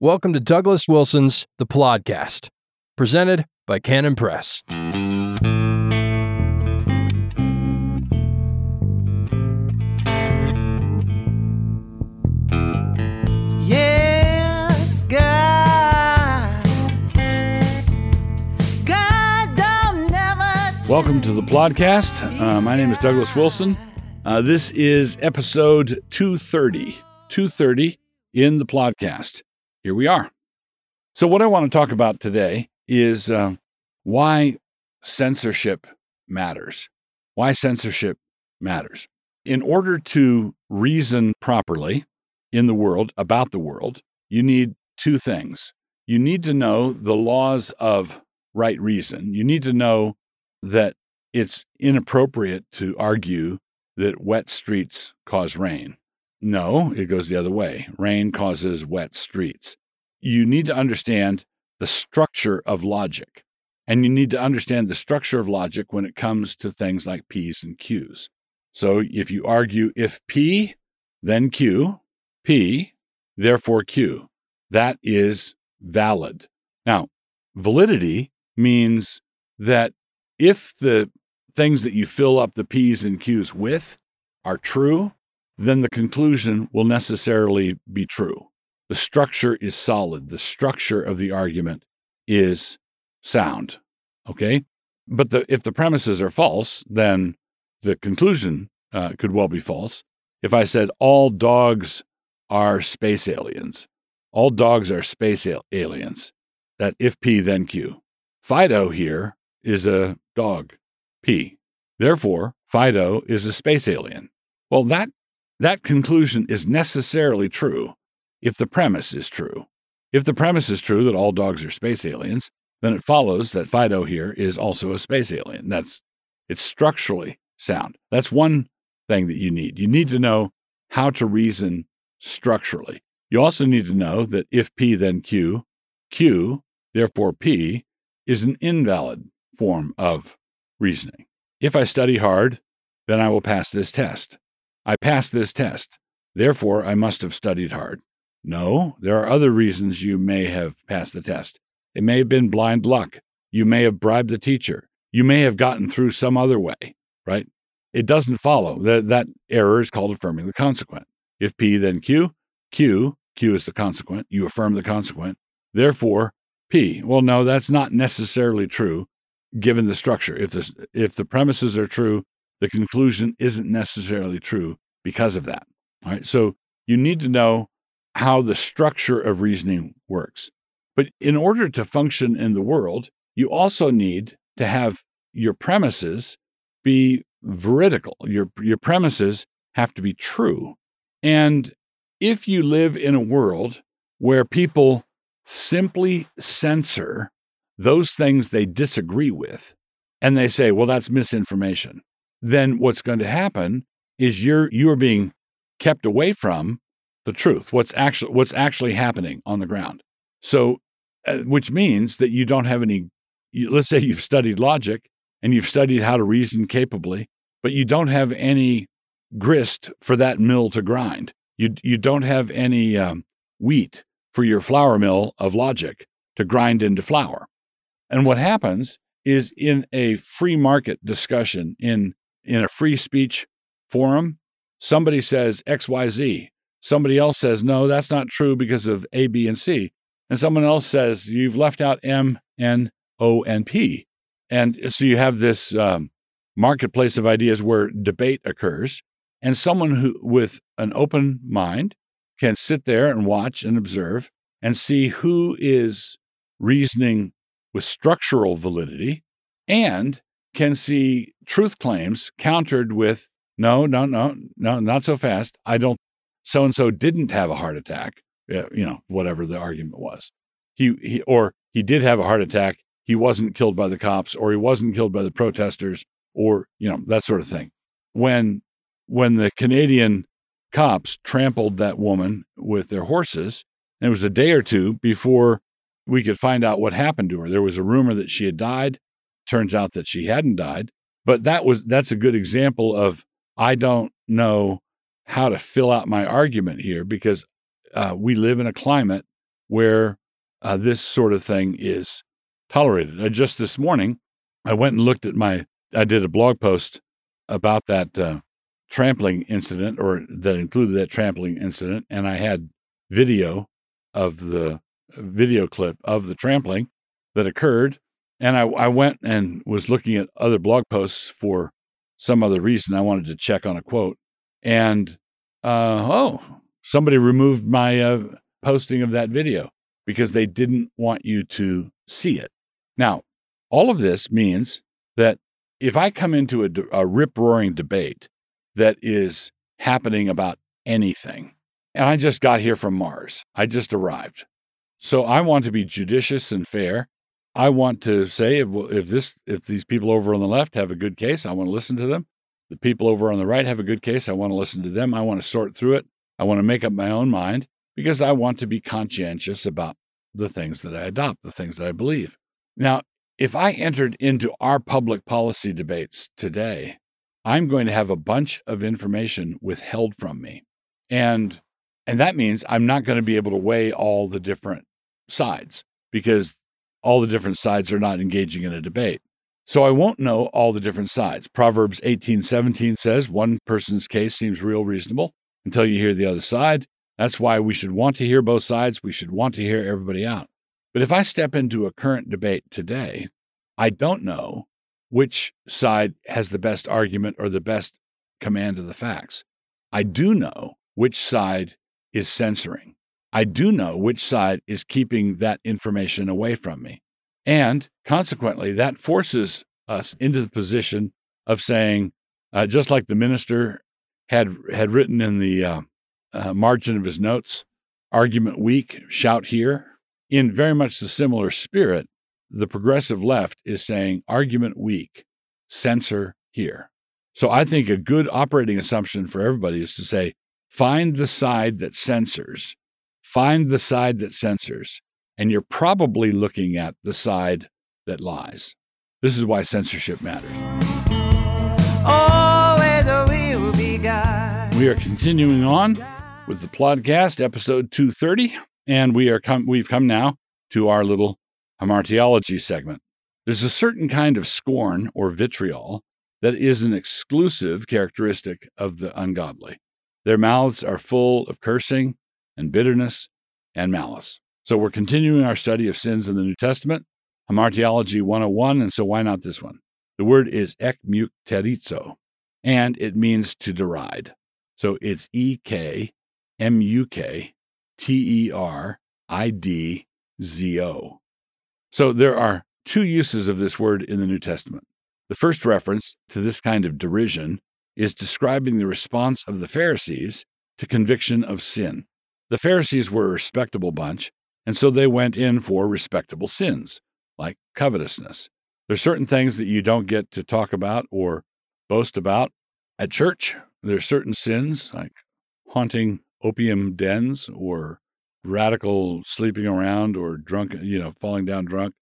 Welcome to Douglas Wilson's The Plodcast, presented by Canon Press. Yes, God. God don't never Welcome to the Plodcast. Uh, my name is Douglas Wilson. Uh, this is episode 230. 230 in the Plodcast. Here we are. So, what I want to talk about today is uh, why censorship matters. Why censorship matters. In order to reason properly in the world, about the world, you need two things. You need to know the laws of right reason. You need to know that it's inappropriate to argue that wet streets cause rain. No, it goes the other way. Rain causes wet streets. You need to understand the structure of logic. And you need to understand the structure of logic when it comes to things like P's and Q's. So if you argue if P, then Q, P, therefore Q, that is valid. Now, validity means that if the things that you fill up the P's and Q's with are true, then the conclusion will necessarily be true. The structure is solid. The structure of the argument is sound. Okay. But the, if the premises are false, then the conclusion uh, could well be false. If I said all dogs are space aliens, all dogs are space al- aliens, that if P, then Q. Fido here is a dog, P. Therefore, Fido is a space alien. Well, that, that conclusion is necessarily true if the premise is true. If the premise is true that all dogs are space aliens, then it follows that Fido here is also a space alien. That's it's structurally sound. That's one thing that you need. You need to know how to reason structurally. You also need to know that if P then Q, Q, therefore P, is an invalid form of reasoning. If I study hard, then I will pass this test. I passed this test. Therefore, I must have studied hard. No, there are other reasons you may have passed the test. It may have been blind luck. You may have bribed the teacher. You may have gotten through some other way, right? It doesn't follow. That, that error is called affirming the consequent. If P, then Q. Q, Q is the consequent. You affirm the consequent. Therefore, P. Well, no, that's not necessarily true given the structure. If the, if the premises are true, the conclusion isn't necessarily true because of that. All right. So you need to know how the structure of reasoning works. But in order to function in the world, you also need to have your premises be veridical. Your, your premises have to be true. And if you live in a world where people simply censor those things they disagree with, and they say, well, that's misinformation, then what's going to happen is you're, you're being kept away from the truth, what's actually, what's actually happening on the ground. So, uh, which means that you don't have any, you, let's say you've studied logic and you've studied how to reason capably, but you don't have any grist for that mill to grind. You, you don't have any um, wheat for your flour mill of logic to grind into flour. And what happens is in a free market discussion, in, in a free speech forum, somebody says XYZ. Somebody else says, no, that's not true because of A, B, and C. And someone else says, you've left out M, N, O, and P. And so you have this um, marketplace of ideas where debate occurs. And someone who, with an open mind, can sit there and watch and observe and see who is reasoning with structural validity and can see truth claims countered with no, no, no, no, not so fast. I don't, so and so didn't have a heart attack, eh, you know, whatever the argument was. He, he, or he did have a heart attack. He wasn't killed by the cops or he wasn't killed by the protesters or, you know, that sort of thing. When, when the Canadian cops trampled that woman with their horses, and it was a day or two before we could find out what happened to her. There was a rumor that she had died. Turns out that she hadn't died. But that was that's a good example of I don't know how to fill out my argument here because uh, we live in a climate where uh, this sort of thing is tolerated. Uh, just this morning, I went and looked at my, I did a blog post about that uh, trampling incident or that included that trampling incident. And I had video of the video clip of the trampling that occurred. And I, I went and was looking at other blog posts for some other reason. I wanted to check on a quote. And uh, oh, somebody removed my uh, posting of that video because they didn't want you to see it. Now, all of this means that if I come into a, a rip roaring debate that is happening about anything, and I just got here from Mars, I just arrived. So I want to be judicious and fair. I want to say if, if this if these people over on the left have a good case, I want to listen to them. The people over on the right have a good case, I want to listen to them. I want to sort through it. I want to make up my own mind because I want to be conscientious about the things that I adopt, the things that I believe. Now, if I entered into our public policy debates today, I'm going to have a bunch of information withheld from me. And and that means I'm not going to be able to weigh all the different sides because all the different sides are not engaging in a debate. So I won't know all the different sides. Proverbs 18:17 says one person's case seems real reasonable until you hear the other side. That's why we should want to hear both sides. We should want to hear everybody out. But if I step into a current debate today, I don't know which side has the best argument or the best command of the facts. I do know which side is censoring. I do know which side is keeping that information away from me. And consequently, that forces us into the position of saying, uh, just like the minister had had written in the uh, uh, margin of his notes, argument weak, shout here. In very much the similar spirit, the progressive left is saying argument weak, censor here. So I think a good operating assumption for everybody is to say, find the side that censors, find the side that censors, and you're probably looking at the side that lies. This is why censorship matters. Always will be God. We are continuing on with the podcast, episode 230, and we are come we've come now to our little hamartiology segment. There's a certain kind of scorn or vitriol that is an exclusive characteristic of the ungodly. Their mouths are full of cursing and bitterness and malice. So we're continuing our study of sins in the New Testament, Hamartiology 101, and so why not this one? The word is ekmukterizo, and it means to deride. So it's E K M U K T E R I D Z O. So there are two uses of this word in the New Testament. The first reference to this kind of derision is describing the response of the Pharisees to conviction of sin. The Pharisees were a respectable bunch, and so they went in for respectable sins, like covetousness. There's certain things that you don't get to talk about or boast about at church. There's certain sins like haunting opium dens or radical sleeping around or drunk, you know, falling down drunk.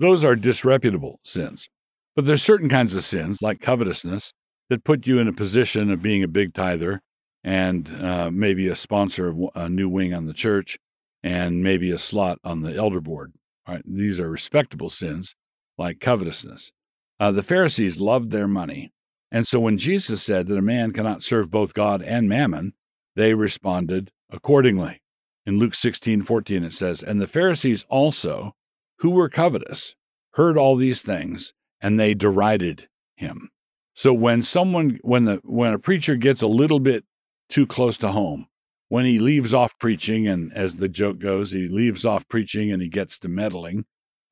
Those are disreputable sins. But there's certain kinds of sins like covetousness that put you in a position of being a big tither and uh, maybe a sponsor of a new wing on the church and maybe a slot on the elder board. All right, these are respectable sins like covetousness. Uh, the Pharisees loved their money. And so when Jesus said that a man cannot serve both God and mammon, they responded accordingly. In Luke 16, 14, it says, And the Pharisees also, who were covetous, heard all these things, and they derided him. So when someone, when the when a preacher gets a little bit too close to home, when he leaves off preaching, and as the joke goes, he leaves off preaching and he gets to meddling.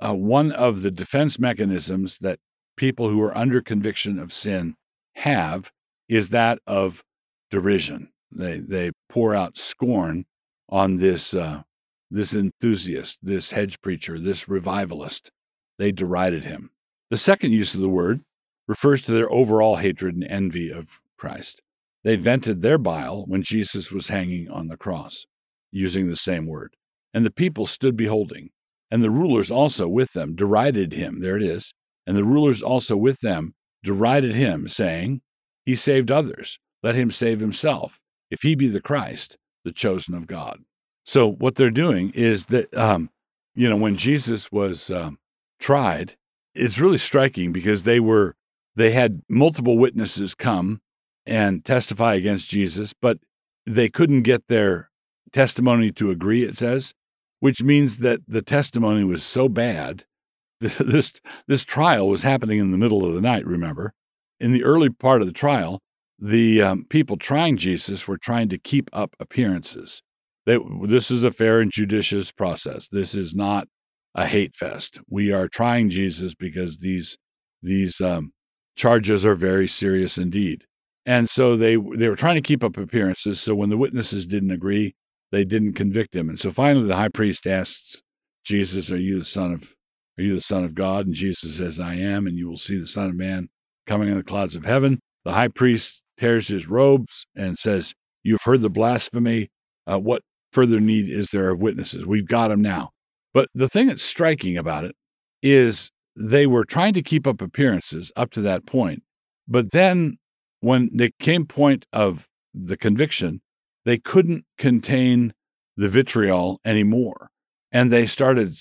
Uh, one of the defense mechanisms that people who are under conviction of sin have is that of derision. They they pour out scorn on this uh, this enthusiast, this hedge preacher, this revivalist. They derided him. The second use of the word refers to their overall hatred and envy of Christ. They vented their bile when Jesus was hanging on the cross, using the same word. And the people stood beholding. And the rulers also with them derided him. There it is. And the rulers also with them derided him, saying, He saved others. Let him save himself, if he be the Christ, the chosen of God. So what they're doing is that, um, you know, when Jesus was um, tried, it's really striking because they were they had multiple witnesses come and testify against Jesus, but they couldn't get their testimony to agree. It says, which means that the testimony was so bad. This this trial was happening in the middle of the night. Remember, in the early part of the trial, the um, people trying Jesus were trying to keep up appearances. They, this is a fair and judicious process. This is not a hate fest. We are trying Jesus because these these um, charges are very serious indeed. And so they they were trying to keep up appearances. So when the witnesses didn't agree, they didn't convict him. And so finally, the high priest asks Jesus, "Are you the son of Are you the son of God?" And Jesus says, "I am." And you will see the Son of Man coming in the clouds of heaven. The high priest tears his robes and says, "You've heard the blasphemy. Uh, what further need is there of witnesses? We've got him now." But the thing that's striking about it is they were trying to keep up appearances up to that point, but then when they came point of the conviction, they couldn't contain the vitriol anymore. And they started,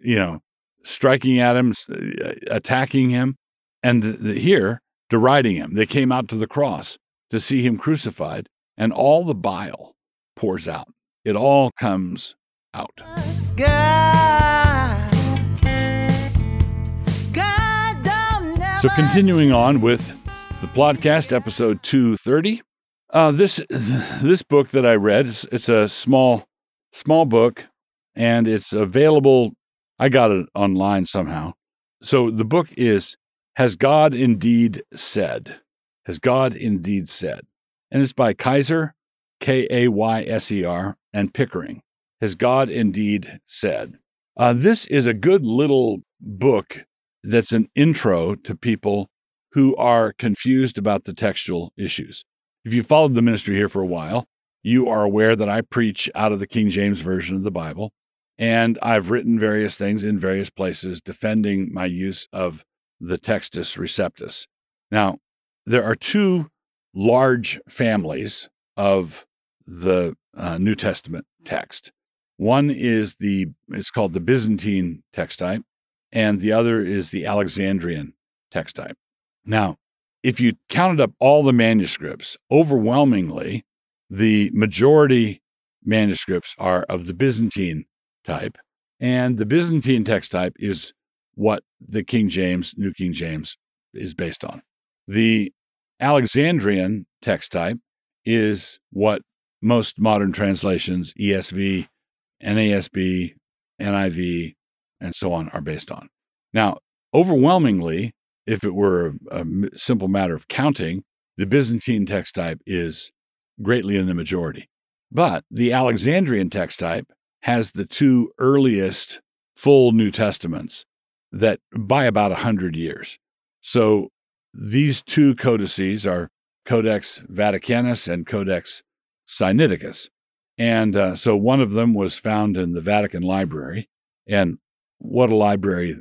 you know, striking at him, attacking him, and here, deriding him. They came out to the cross to see him crucified, and all the bile pours out. It all comes out. So, continuing on with the podcast, episode 230. Uh, this this book that I read, it's, it's a small small book, and it's available. I got it online somehow. So the book is "Has God Indeed Said?" Has God indeed said? And it's by Kayser, K A Y S E R, and Pickering. Has God indeed said? Uh, this is a good little book that's an intro to people who are confused about the textual issues. If you followed the ministry here for a while, you are aware that I preach out of the King James Version of the Bible, and I've written various things in various places defending my use of the Textus Receptus. Now, there are two large families of the uh, New Testament text. One is the it's called the Byzantine text type, and the other is the Alexandrian text type. Now, if you counted up all the manuscripts, overwhelmingly, the majority manuscripts are of the Byzantine type. And the Byzantine text type is what the King James, New King James, is based on. The Alexandrian text type is what most modern translations, ESV, NASB, NIV, and so on, are based on. Now, overwhelmingly, if it were a, a simple matter of counting, the Byzantine text type is greatly in the majority. But the Alexandrian text type has the two earliest full New Testaments that by about 100 years. So these two codices are Codex Vaticanus and Codex Sinaiticus. And uh, so one of them was found in the Vatican Library. And what a library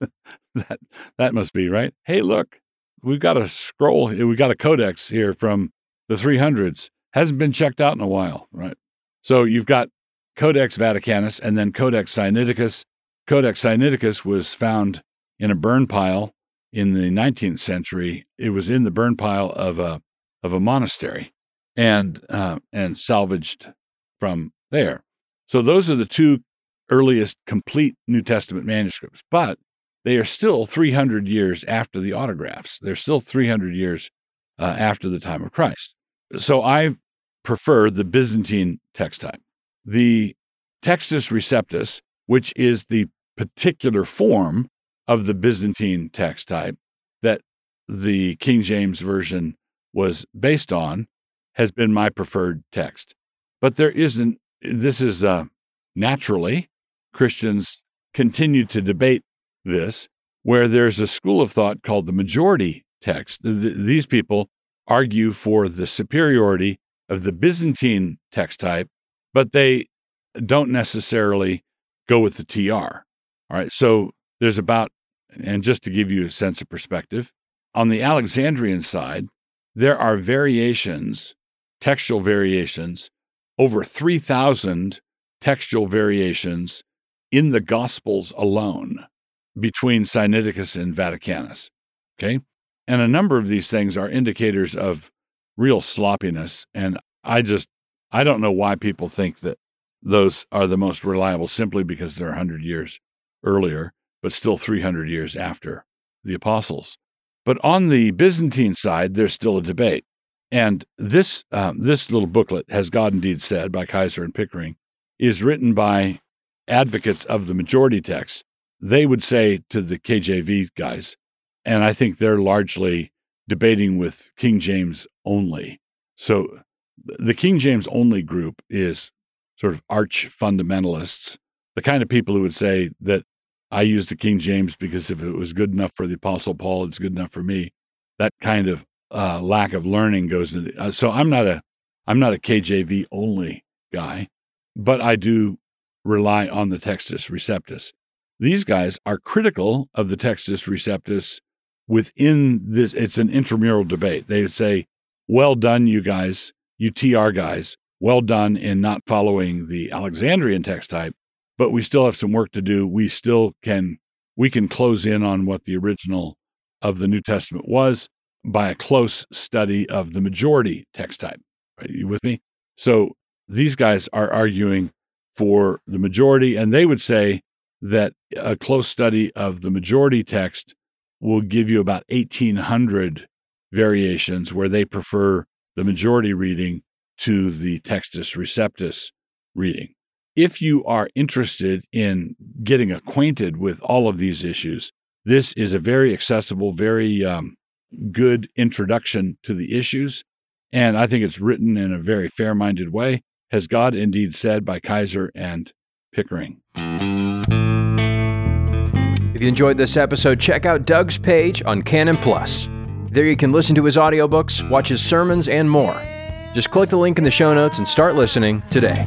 that that must be right. Hey, look, we've got a scroll. We've got a codex here from the 300s. Hasn't been checked out in a while, right? So you've got Codex Vaticanus and then Codex Sinaiticus. Codex Sinaiticus was found in a burn pile in the 19th century. It was in the burn pile of a of a monastery, and uh, and salvaged from there. So those are the two earliest complete New Testament manuscripts. But they are still 300 years after the autographs. They're still 300 years uh, after the time of Christ. So I prefer the Byzantine text type. The Textus Receptus, which is the particular form of the Byzantine text type that the King James Version was based on, has been my preferred text. But there isn't, this is uh, naturally, Christians continue to debate this, where there's a school of thought called the majority text. these people argue for the superiority of the Byzantine text type, but they don't necessarily go with the TR. All right. So there's about, and just to give you a sense of perspective, on the Alexandrian side, there are variations, textual variations over 3,000 textual variations in the Gospels alone between Sinaiticus and Vaticanus. Okay. And a number of these things are indicators of real sloppiness. And I just, I don't know why people think that those are the most reliable simply because they're 100 years earlier, but still 300 years after the apostles. But on the Byzantine side, there's still a debate. And this, um, this little booklet, Has God Indeed Said by Kayser and Pickering, is written by advocates of the majority text. They would say to the KJV guys, and I think they're largely debating with King James only. So the King James only group is sort of arch fundamentalists, the kind of people who would say that I use the King James because if it was good enough for the Apostle Paul, it's good enough for me. That kind of uh, lack of learning goes into. Uh, so I'm not a I'm not a KJV only guy, but I do rely on the Textus Receptus. These guys are critical of the Textus Receptus within this. It's an intramural debate. They say, "Well done, you guys, you TR guys. Well done in not following the Alexandrian text type, but we still have some work to do. We still can we can close in on what the original of the New Testament was by a close study of the majority text type. Are you with me? So these guys are arguing for the majority, and they would say that a close study of the majority text will give you about 1,800 variations where they prefer the majority reading to the Textus Receptus reading. If you are interested in getting acquainted with all of these issues, this is a very accessible, very um, good introduction to the issues. And I think it's written in a very fair minded way. Has God indeed said by Kayser and Pickering? If you enjoyed this episode, check out Doug's page on Canon Plus. There you can listen to his audiobooks, watch his sermons, and more. Just click the link in the show notes and start listening today.